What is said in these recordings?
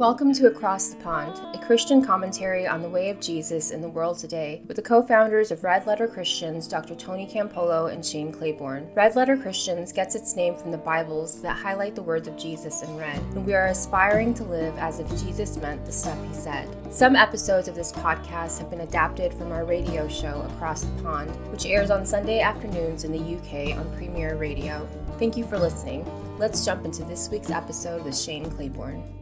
Welcome to Across the Pond, a Christian commentary on the way of Jesus in the world today, with the co founders of Red Letter Christians, Dr. Tony Campolo and Shane Claiborne. Red Letter Christians gets its name from the Bibles that highlight the words of Jesus in red, and we are aspiring to live as if Jesus meant the stuff he said. Some episodes of this podcast have been adapted from our radio show Across the Pond, which airs on Sunday afternoons in the UK on Premier Radio. Thank you for listening. Let's jump into this week's episode with Shane Claiborne.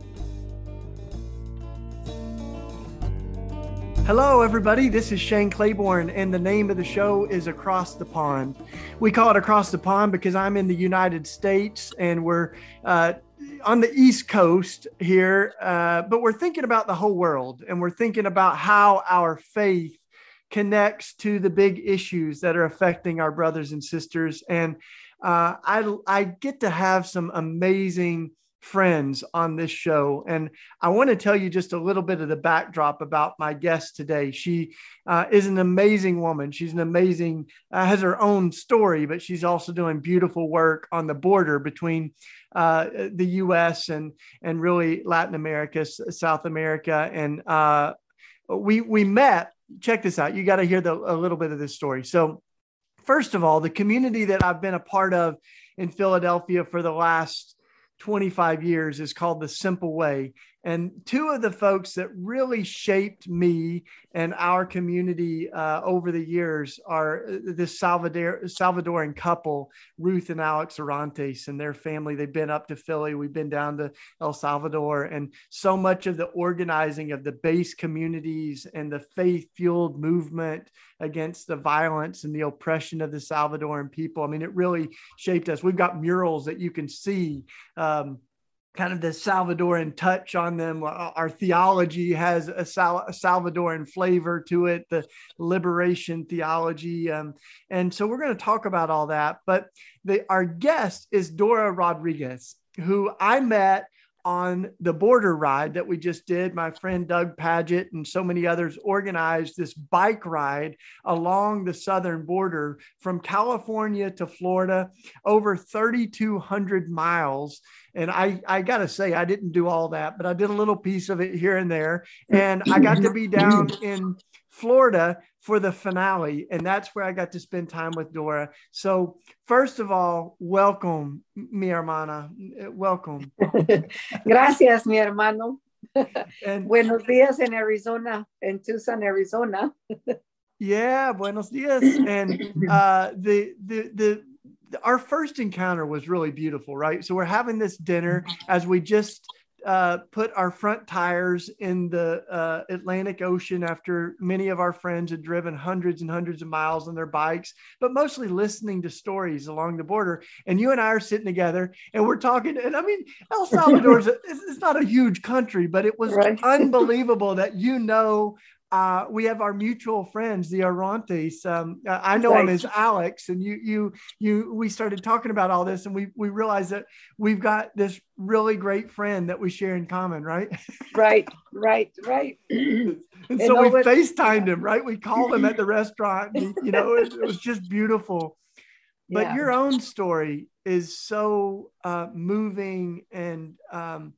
Hello, everybody. This is Shane Claiborne, and the name of the show is Across the Pond. We call it Across the Pond because I'm in the United States and we're uh, on the East Coast here, uh, but we're thinking about the whole world and we're thinking about how our faith connects to the big issues that are affecting our brothers and sisters. And uh, I, I get to have some amazing friends on this show. And I want to tell you just a little bit of the backdrop about my guest today. She uh, is an amazing woman. She's an amazing, uh, has her own story, but she's also doing beautiful work on the border between uh, the US and, and really Latin America, South America. And uh, we, we met, check this out. You got to hear the, a little bit of this story. So, first of all, the community that I've been a part of in Philadelphia for the last 25 years is called The Simple Way. And two of the folks that really shaped me and our community uh, over the years are uh, this Salvador, Salvadoran couple, Ruth and Alex Orantes, and their family. They've been up to Philly. We've been down to El Salvador. And so much of the organizing of the base communities and the faith fueled movement against the violence and the oppression of the Salvadoran people. I mean, it really shaped us. We've got murals that you can see. Um, kind of the Salvadoran touch on them. Our theology has a, Sal- a Salvadoran flavor to it, the liberation theology. Um, and so we're going to talk about all that. But the, our guest is Dora Rodriguez, who I met on the border ride that we just did. My friend Doug Pagitt and so many others organized this bike ride along the southern border from California to Florida, over 3,200 miles. And I, I got to say, I didn't do all that, but I did a little piece of it here and there. And I got to be down in Florida for the finale. And that's where I got to spend time with Dora. So, first of all, welcome, mi hermana. Welcome. Gracias, mi hermano. and, buenos días in Arizona, in Tucson, Arizona. yeah, buenos días. And uh, the, the, the, our first encounter was really beautiful, right? So we're having this dinner as we just uh, put our front tires in the uh, Atlantic Ocean after many of our friends had driven hundreds and hundreds of miles on their bikes, but mostly listening to stories along the border. And you and I are sitting together and we're talking. And I mean, El Salvador is it's not a huge country, but it was right. unbelievable that you know uh, we have our mutual friends, the Orantes. Um, I know right. him as Alex, and you, you, you. We started talking about all this, and we we realized that we've got this really great friend that we share in common, right? Right, right, right. and, and so we FaceTimed him, right? We called him at the restaurant. And, you know, it, it, was just beautiful. But yeah. your own story is so uh, moving, and um,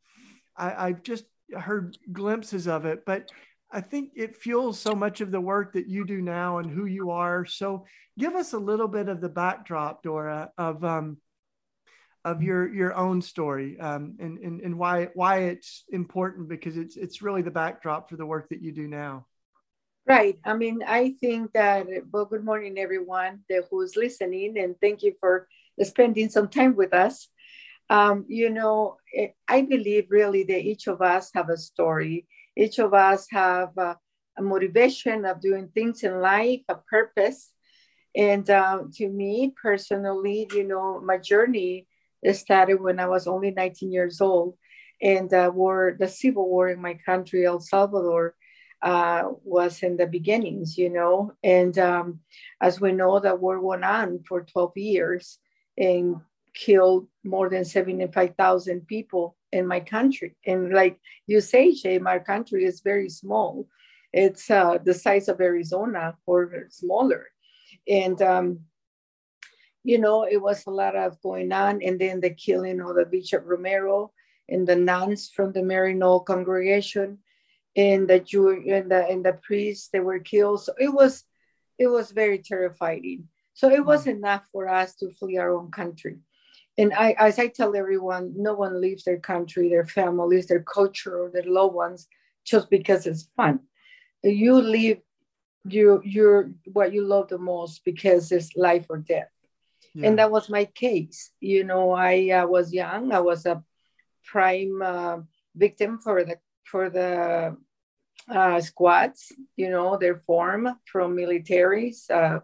I, I've just heard glimpses of it, but I think it fuels so much of the work that you do now and who you are. So give us a little bit of the backdrop, Dora, of um, of your your own story um, and, and and why why it's important because it's it's really the backdrop for the work that you do now. Right. I mean, I think that. Well, good morning, everyone who's listening, and thank you for spending some time with us. Um, you know, I believe really that each of us have a story each of us have uh, a motivation of doing things in life, a purpose. And uh, to me personally, you know, my journey started when I was only 19 years old. And uh, war, the civil war in my country, El Salvador, uh, was in the beginnings, you know. And um, as we know, the war went on for 12 years and killed more than 75,000 people in my country. And like you say, Jay, my country is very small. It's uh, the size of Arizona or smaller. And, um, you know, it was a lot of going on. And then the killing of the Bishop Romero and the nuns from the Maryknoll congregation, and the Jew and the and the priests they were killed. So it was it was very terrifying. So it was enough for us to flee our own country. And I, as I tell everyone, no one leaves their country, their families, their culture, or their loved ones just because it's fun. You leave you you're what you love the most because it's life or death. Yeah. And that was my case. You know, I uh, was young. I was a prime uh, victim for the for the uh, squads. You know, their form from militaries, uh,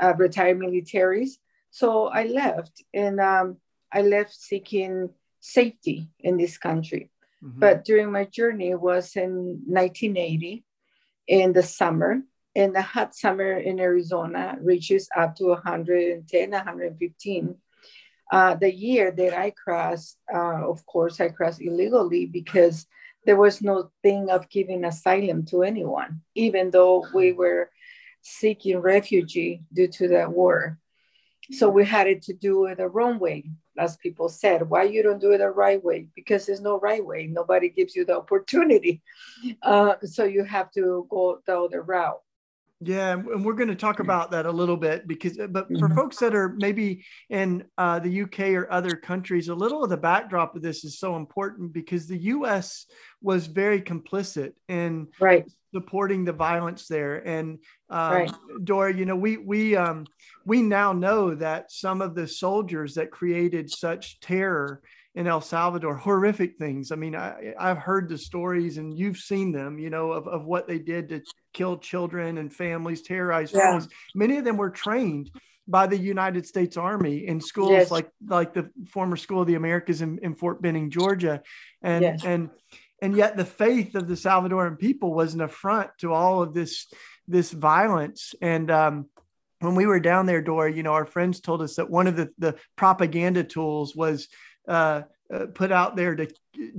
uh, retired militaries. So I left, and um, I left seeking safety in this country. Mm-hmm. But during my journey was in 1980 in the summer, and the hot summer in Arizona reaches up to 110, 115. Uh, the year that I crossed, uh, of course, I crossed illegally because there was no thing of giving asylum to anyone, even though we were seeking refugee due to the war. So we had it to do it the wrong way, as people said. Why you don't do it the right way? Because there's no right way. Nobody gives you the opportunity. Uh, so you have to go the other route. Yeah, and we're going to talk about that a little bit because, uh, but for mm-hmm. folks that are maybe in uh, the UK or other countries, a little of the backdrop of this is so important because the US was very complicit in right. supporting the violence there. And um, right. Dora, you know, we we um, we now know that some of the soldiers that created such terror in El Salvador, horrific things. I mean, I, I've heard the stories and you've seen them, you know, of, of what they did to kill children and families, terrorize yeah. families. Many of them were trained by the United States Army in schools yes. like like the former School of the Americas in, in Fort Benning, Georgia. And yes. and and yet the faith of the Salvadoran people was an affront to all of this this violence. And um, when we were down there, Dora, you know, our friends told us that one of the, the propaganda tools was uh, uh, put out there to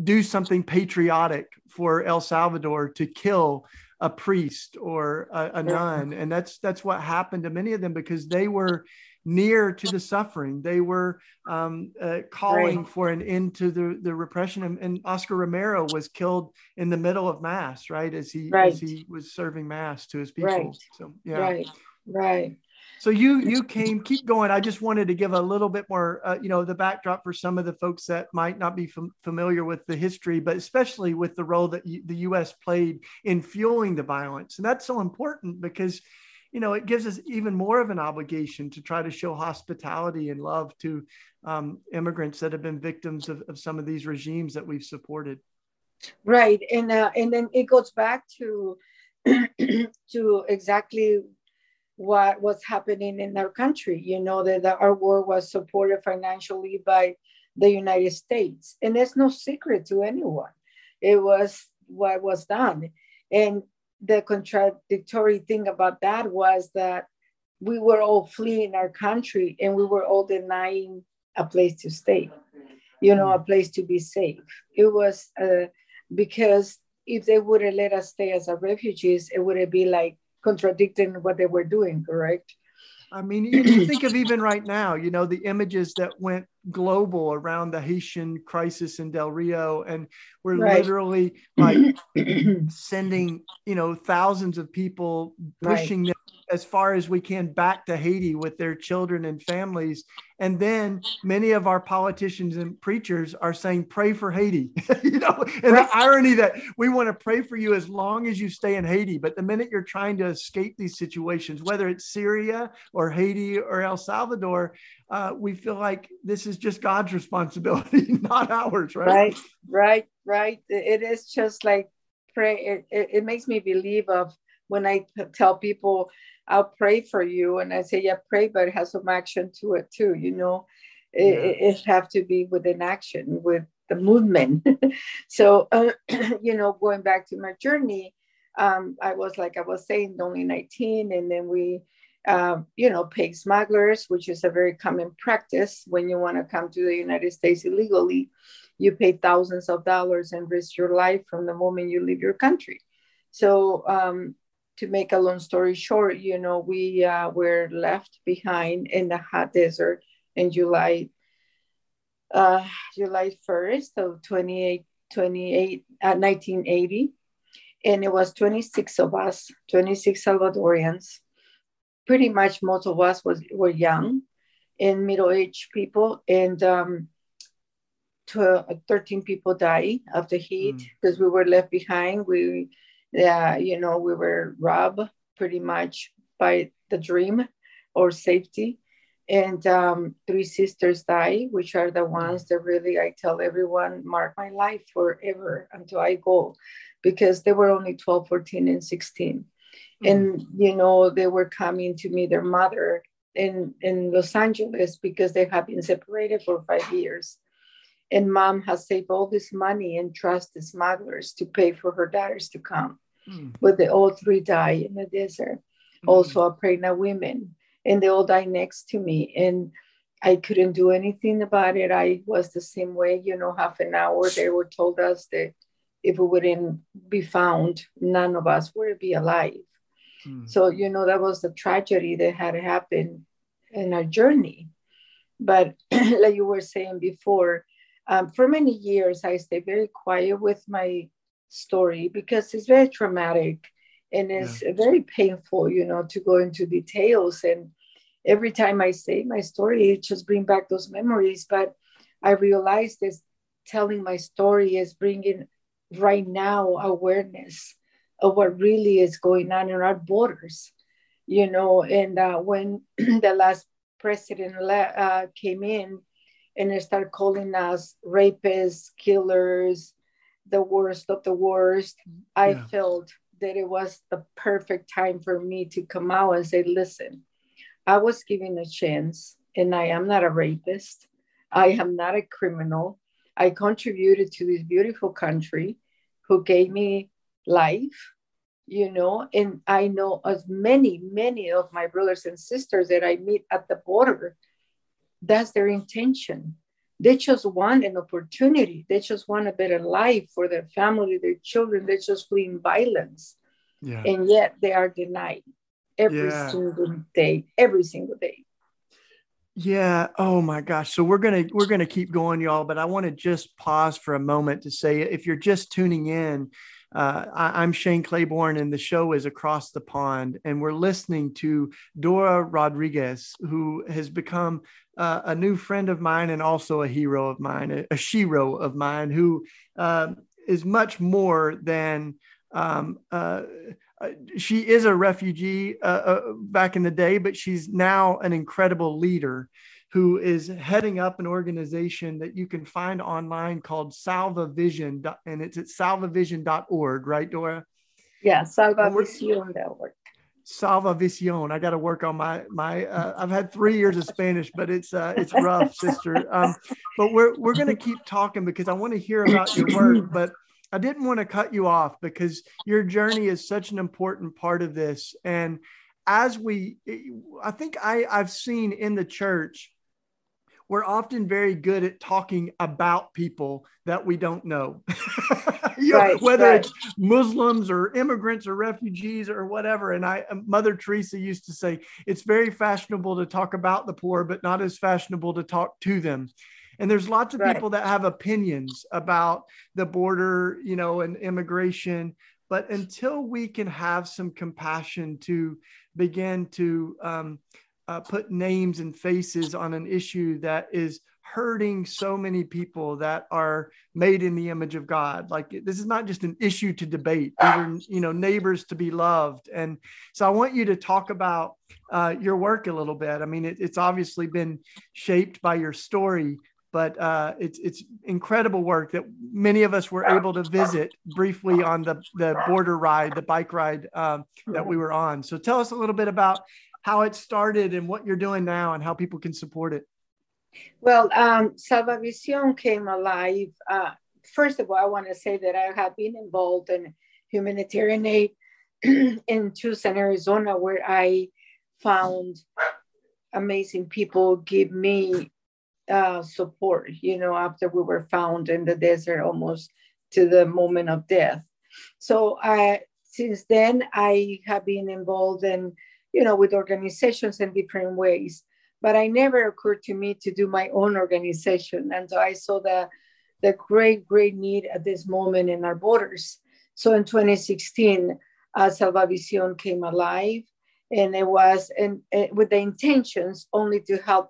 do something patriotic for El Salvador to kill a priest or a, a nun, and that's that's what happened to many of them because they were near to the suffering. They were um, uh, calling right. for an end to the, the repression. And, and, Oscar Romero was killed in the middle of mass, right? As he right. as he was serving mass to his people. Right. So yeah. Right. Right. So you you came, keep going. I just wanted to give a little bit more, uh, you know, the backdrop for some of the folks that might not be fam- familiar with the history, but especially with the role that the U.S. played in fueling the violence, and that's so important because, you know, it gives us even more of an obligation to try to show hospitality and love to um, immigrants that have been victims of, of some of these regimes that we've supported. Right, and uh, and then it goes back to to exactly what was happening in our country. You know that, our war was supported financially by the United States, and it's no secret to anyone. It was what was done, and the contradictory thing about that was that we were all fleeing our country and we were all denying a place to stay you know a place to be safe it was uh, because if they would have let us stay as refugees it would have been like contradicting what they were doing, correct? I mean, you think of even right now, you know, the images that went global around the Haitian crisis in Del Rio, and we're right. literally like sending, you know, thousands of people pushing right. As far as we can back to Haiti with their children and families. And then many of our politicians and preachers are saying, pray for Haiti. you know, and right. the irony that we want to pray for you as long as you stay in Haiti. But the minute you're trying to escape these situations, whether it's Syria or Haiti or El Salvador, uh, we feel like this is just God's responsibility, not ours, right? Right, right, right. It is just like pray. It, it, it makes me believe of when I tell people I'll pray for you. And I say, yeah, pray, but it has some action to it too. You know, yeah. it, it have to be with an action, with the movement. so, uh, you know, going back to my journey, um, I was like I was saying, only 19, and then we, um, you know, pig smugglers, which is a very common practice when you want to come to the United States illegally. You pay thousands of dollars and risk your life from the moment you leave your country. So um, to make a long story short, you know, we uh, were left behind in the hot desert in July uh, July 1st of 28, 28 uh, 1980. And it was 26 of us, 26 Salvadorians. Pretty much most of us was, were young and middle-aged people. And um, to, uh, 13 people died of the heat because mm. we were left behind. We, uh, you know, we were robbed pretty much by the dream or safety and um, three sisters die, which are the ones that really I tell everyone mark my life forever until I go, because they were only 12, 14, and 16. Mm-hmm. And, you know, they were coming to meet their mother in, in Los Angeles because they have been separated for five years. And mom has saved all this money and trust the smugglers to pay for her daughters to come. Mm-hmm. But they all three die in the desert. Mm-hmm. Also, a pregnant women and they all die next to me and i couldn't do anything about it i was the same way you know half an hour they were told us that if we wouldn't be found none of us would be alive mm. so you know that was the tragedy that had happened in our journey but like you were saying before um, for many years i stayed very quiet with my story because it's very traumatic and it's yeah. very painful you know to go into details and every time I say my story, it just bring back those memories. But I realized that telling my story is bringing right now awareness of what really is going on in our borders, you know. And uh, when the last president uh, came in and they started calling us rapists, killers, the worst of the worst, I yeah. felt that it was the perfect time for me to come out and say, listen, I was given a chance, and I am not a rapist. I am not a criminal. I contributed to this beautiful country who gave me life, you know, and I know as many, many of my brothers and sisters that I meet at the border, that's their intention. They just want an opportunity. They just want a better life for their family, their children. They're just fleeing violence. Yeah. And yet they are denied every yeah. single day, every single day. Yeah. Oh my gosh. So we're gonna we're gonna keep going, y'all. But I want to just pause for a moment to say, if you're just tuning in, uh, I, am Shane Claiborne, and the show is Across the Pond, and we're listening to Dora Rodriguez, who has become uh, a new friend of mine and also a hero of mine, a, a shero of mine, who uh, is much more than um, uh, uh, she is a refugee uh, back in the day, but she's now an incredible leader who is heading up an organization that you can find online called Salva Vision, and it's at salvavision.org, right, Dora? Yeah, salvavision.org. Salva Vision. I got to work on my my. Uh, I've had three years of Spanish, but it's uh, it's rough, sister. Um, but we're we're gonna keep talking because I want to hear about your work. But I didn't want to cut you off because your journey is such an important part of this. And as we, I think I, I've seen in the church, we're often very good at talking about people that we don't know. you know right, whether right. it's Muslims or immigrants or refugees or whatever. And I, Mother Teresa used to say, it's very fashionable to talk about the poor, but not as fashionable to talk to them. And there's lots of right. people that have opinions about the border, you know, and immigration. But until we can have some compassion to begin to um, uh, put names and faces on an issue that is hurting so many people that are made in the image of God. Like this is not just an issue to debate; these are you know neighbors to be loved. And so I want you to talk about uh, your work a little bit. I mean, it, it's obviously been shaped by your story, but uh, it's it's incredible work that many of us were able to visit briefly on the the border ride, the bike ride um, that we were on. So tell us a little bit about how it started and what you're doing now and how people can support it. Well, um, Salvavision came alive. Uh, first of all, I want to say that I have been involved in humanitarian aid in Tucson, Arizona, where I found amazing people give me uh, support, you know, after we were found in the desert almost to the moment of death. So I, since then, I have been involved in, you know, with organizations in different ways. but I never occurred to me to do my own organization. And so I saw the, the great, great need at this moment in our borders. So in 2016, uh, Salvavision came alive, and it was and, with the intentions only to help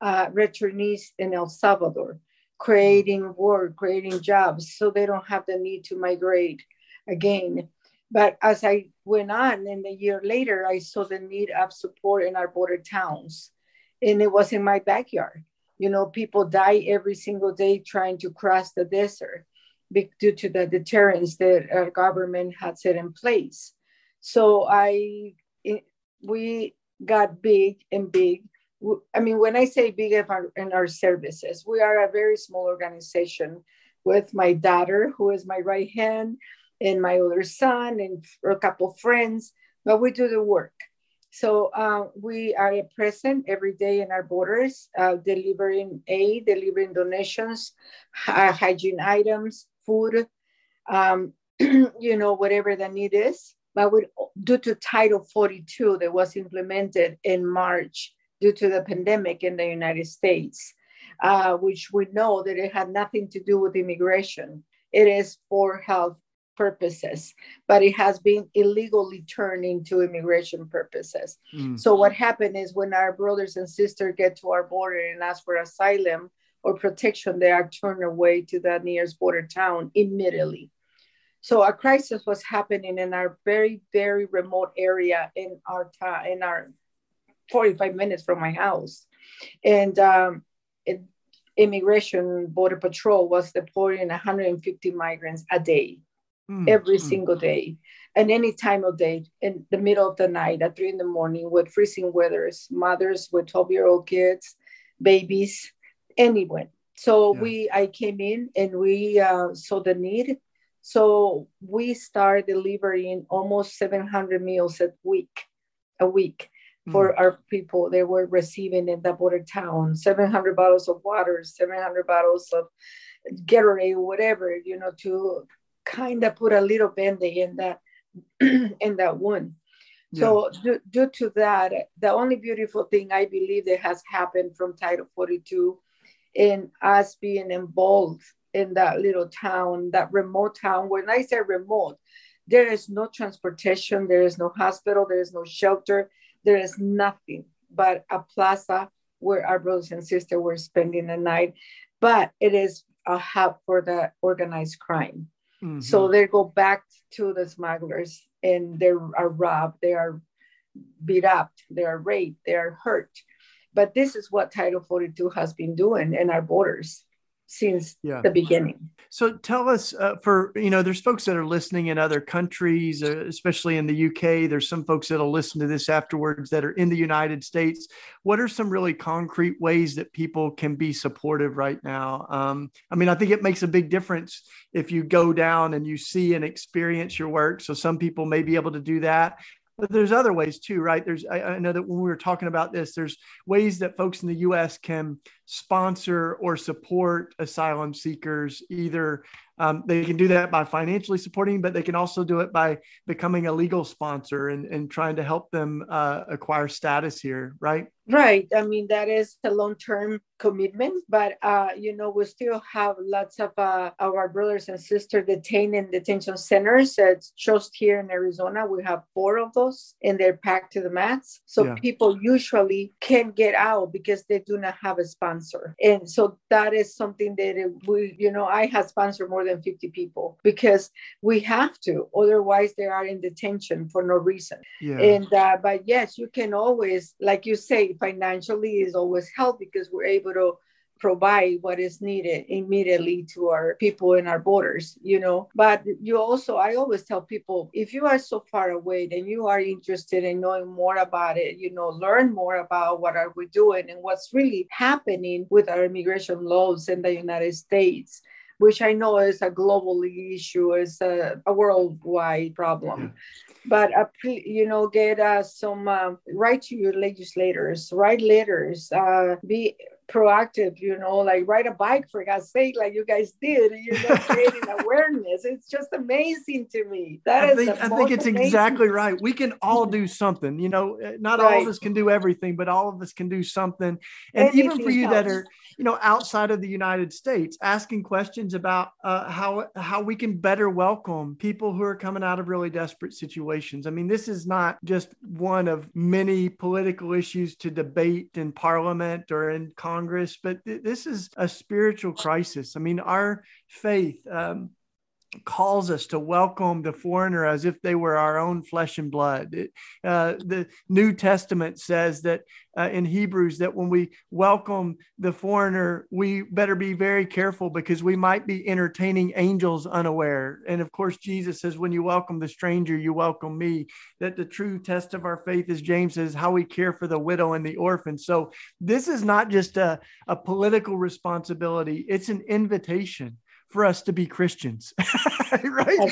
uh, returnees in El Salvador, creating work, creating jobs, so they don't have the need to migrate again. But as I went on, and a year later, I saw the need of support in our border towns and it was in my backyard. You know, people die every single day trying to cross the desert due to the deterrence that our government had set in place. So I, we got big and big. I mean, when I say big in our, in our services, we are a very small organization with my daughter, who is my right hand, and my other son, and a couple of friends, but we do the work. So uh, we are present every day in our borders, uh, delivering aid, delivering donations, uh, hygiene items, food, um, you know, whatever the need is. But with, due to Title 42 that was implemented in March due to the pandemic in the United States, uh, which we know that it had nothing to do with immigration. It is for health purposes, but it has been illegally turned into immigration purposes. Mm. So what happened is when our brothers and sisters get to our border and ask for asylum or protection, they are turned away to the nearest border town immediately. So a crisis was happening in our very, very remote area in our town, in our 45 minutes from my house. And um, it, immigration border patrol was deporting 150 migrants a day mm, every mm. single day and any time of day in the middle of the night at three in the morning with freezing weathers mothers with 12 year old kids babies anyone so yeah. we i came in and we uh, saw the need so we started delivering almost 700 meals a week a week for mm. our people they were receiving in the border town 700 bottles of water 700 bottles of Gatorade, whatever, you know, to kind of put a little band-aid in that in that wound. Yeah. So due, due to that, the only beautiful thing I believe that has happened from Title 42 in us being involved in that little town, that remote town. When I say remote, there is no transportation, there is no hospital, there is no shelter, there is nothing but a plaza where our brothers and sisters were spending the night. But it is a hub for the organized crime. Mm-hmm. So they go back to the smugglers and they are robbed, they are beat up, they are raped, they are hurt. But this is what Title 42 has been doing in our borders since yeah. the beginning. So tell us uh, for, you know, there's folks that are listening in other countries, uh, especially in the UK. There's some folks that'll listen to this afterwards that are in the United States. What are some really concrete ways that people can be supportive right now? Um, I mean, I think it makes a big difference if you go down and you see and experience your work. So some people may be able to do that but there's other ways too right there's I, I, know that when we were talking about this there's ways that folks in the us can sponsor or support asylum seekers either um, they can do that by financially supporting, but they can also do it by becoming a legal sponsor and, and trying to help them uh, acquire status here, right? Right. I mean, that is a long term commitment, but, uh, you know, we still have lots of, uh, our brothers and sisters detained in detention centers. It's just here in Arizona, we have four of those and they're packed to the mats. So yeah. people usually can't get out because they do not have a sponsor. And so that is something that we, you know, I have sponsored more than 50 people because we have to, otherwise they are in detention for no reason. Yeah. And, uh, but yes, you can always, like you say, financially is always help because we're able to provide what is needed immediately to our people in our borders you know? But you also i always tell people if you are so far away then you are interested in knowing more about it you know learn more about what are we doing and what's really happening with our immigration laws in the united states which i know is a global issue is a, a worldwide problem but uh, you know get uh, some uh, write to your legislators write letters uh, be proactive, you know, like ride a bike for God's sake, like you guys did, you know, creating awareness. It's just amazing to me. That I think, I think it's amazing. exactly right. We can all do something, you know, eh, not right. all of us can do everything, but all of us can do something. And Anything even for you helps. that are, you know, outside of the United States, asking questions about uh, how, how we can better welcome people who are coming out of really desperate situations. I mean, this is not just one of many political issues to debate in parliament or in Congress, but th- this is a spiritual crisis. I mean, our faith, um, calls us to welcome the foreigner as if they were our own flesh and blood. It, uh, the New Testament says that uh, in Hebrews that when we welcome the foreigner, we better be very careful because we might be entertaining angels unaware. And of course, Jesus says, when you welcome the stranger, you welcome me. That the true test of our faith, as James says, how we care for the widow and the orphan. So this is not just a, a political responsibility, it's an invitation for us to be Christians, right?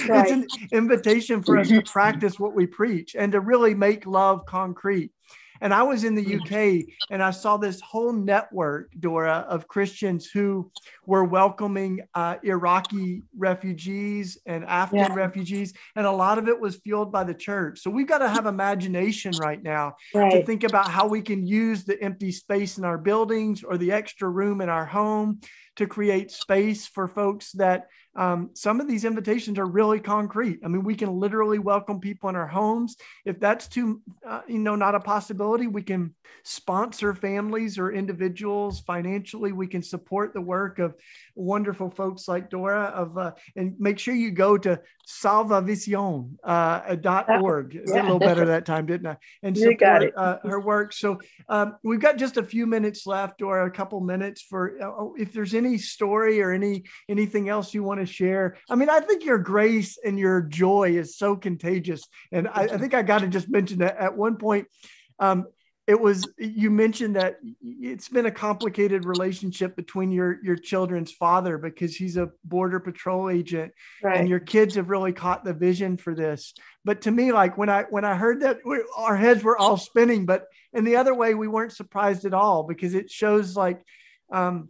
right? It's an invitation for us to practice what we preach and to really make love concrete. And I was in the UK and I saw this whole network, Dora, of Christians who were welcoming uh, Iraqi refugees and Afghan yeah. refugees. And a lot of it was fueled by the church. So we've got to have imagination right now right. to think about how we can use the empty space in our buildings or the extra room in our home to create space for folks that um, some of these invitations are really concrete. I mean, we can literally welcome people in our homes. If that's too, uh, you know, not a possibility, we can sponsor families or individuals financially. We can support the work of wonderful folks like Dora of, uh, and make sure you go to salvavision.org. Uh, org. yeah. a little better that time, didn't I? And support uh, her work. So um, we've got just a few minutes left, or a couple minutes for uh, oh, if there's any story or any anything else you want to share. I mean, I think your grace and your joy is so contagious, and I, I think I got to just mention that at one point. Um, it was you mentioned that it's been a complicated relationship between your your children's father because he's a border patrol agent right. and your kids have really caught the vision for this but to me like when i when i heard that we, our heads were all spinning but in the other way we weren't surprised at all because it shows like um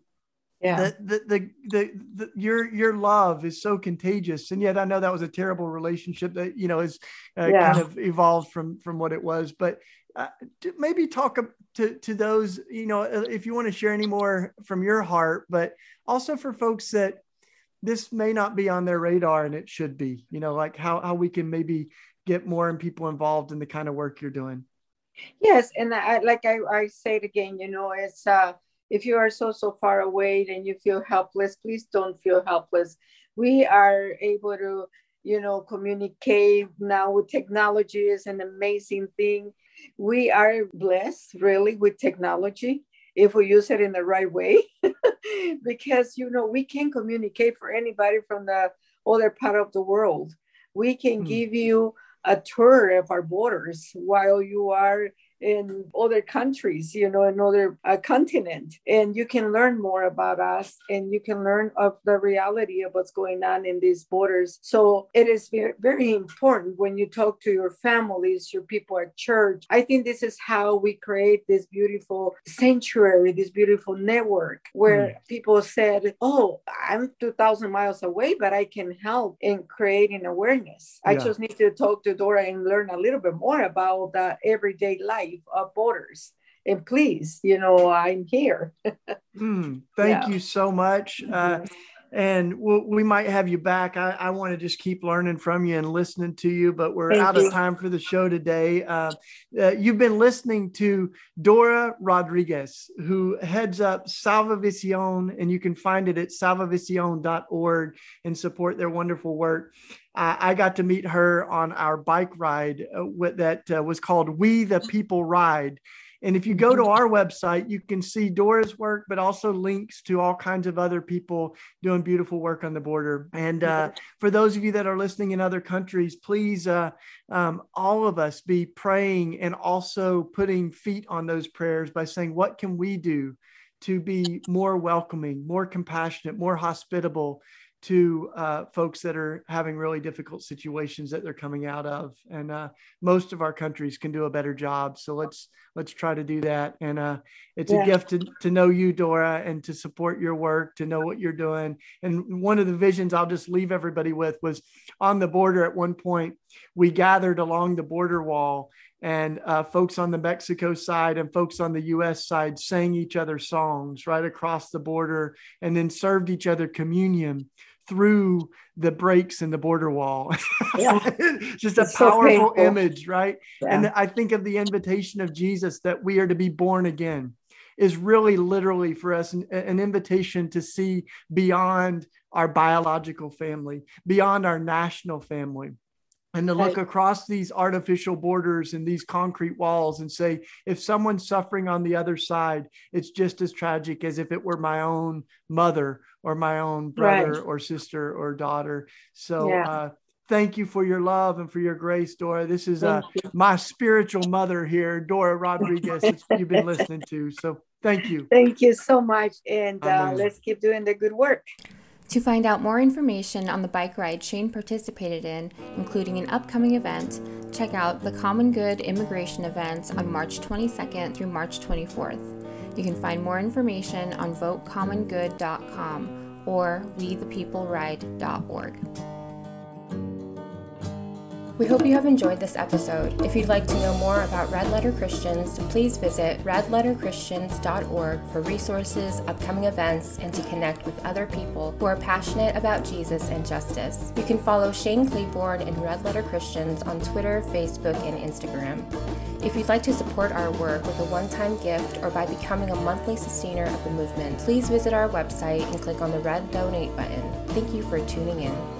yeah. The, the, the, the, the, your your love is so contagious. And yet i know that was a terrible relationship that you know is uh, kind of evolved from from what it was. But uh, maybe talk to to those you know uh, if you want to share any more from your heart but also for folks that this may not be on their radar and it should be you know like how how we can maybe get more and people involved in the kind of work you're doing. Yes. And i like i, I say it again you know it's uh if you are so so far away and you feel helpless please don't feel helpless. We are able to you know communicate now with technology is an amazing thing. We are blessed really with technology if we use it in the right way. Because you know we can communicate for anybody from the other part of the world. We can mm. give you a tour of our borders while you are in other countries, you know, another uh, continent. And you can learn more about us and you can learn of the reality of what's going on in these borders. So it is very, very important when you talk to your families, your people at church. I think this is how we create this beautiful sanctuary, this beautiful network where mm. people said, Oh, I'm 2,000 miles away, but I can help in creating awareness. Yeah. I just need to talk to Dora and learn a little bit more about the everyday life life of borders and please you know i'm here mm, thank yeah. you so much uh, mm-hmm. And we'll, we might have you back i, I want to just keep learning from you and listening to you but we're thank out you. of time for the show today uh, uh, you've been listening to dora rodriguez who heads up salvavision and you can find it at salvavision.org and support their wonderful work uh, I got to meet her on our bike ride uh, that uh, was called We the People Ride. And if you go to our website, you can see Dora's work, but also links to all kinds of other people doing beautiful work on the border. And uh, for those of you that are listening in other countries, please, uh, um, all of us be praying and also putting feet on those prayers by saying, What can we do to be more welcoming, more compassionate, more hospitable? To uh, folks that are having really difficult situations that they're coming out of and uh, most of our countries can do a better job so let's let's try to do that. And uh, it's yeah. a gift to, to know you, Dora, and to support your work, to know what you're doing. And one of the visions I'll just leave everybody with was on the border at one point, we gathered along the border wall and uh, folks on the Mexico side and folks on the US side sang each other songs right across the border and then served each other communion through the breaks in the border wall. Yeah. Just a powerful so image, right? Yeah. And I think of the invitation of Jesus that we are to be born again is really literally for us an, an invitation to see beyond our biological family, beyond our national family and to look across these artificial borders and these concrete walls and say if someone's suffering on the other side it's just as tragic as if it were my own mother or my own brother right. or sister or daughter. So yeah. uh, thank you for your love and for your grace dora. This is uh, my spiritual mother here dora rodriguez you've been listening to. So thank you. Thank you so much and uh, let's keep doing the good work. To find out more information on the bike ride Shane participated in, including an upcoming event, check out the Common Good Immigration events on March 22nd through March 24th. You can find more information on votecommongood.com or wethepeopleride.org. We hope you have enjoyed this episode. If you'd like to know more about Red Letter Christians, please visit redletterchristians.org for resources, upcoming events, and to connect with other people who are passionate about Jesus and justice. You can follow Shane Claiborne and Red Letter Christians on Twitter, Facebook, and Instagram. If you'd like to support our work with a one time gift or by becoming a monthly sustainer of the movement, please visit our website and click on the red donate button. Thank you for tuning in.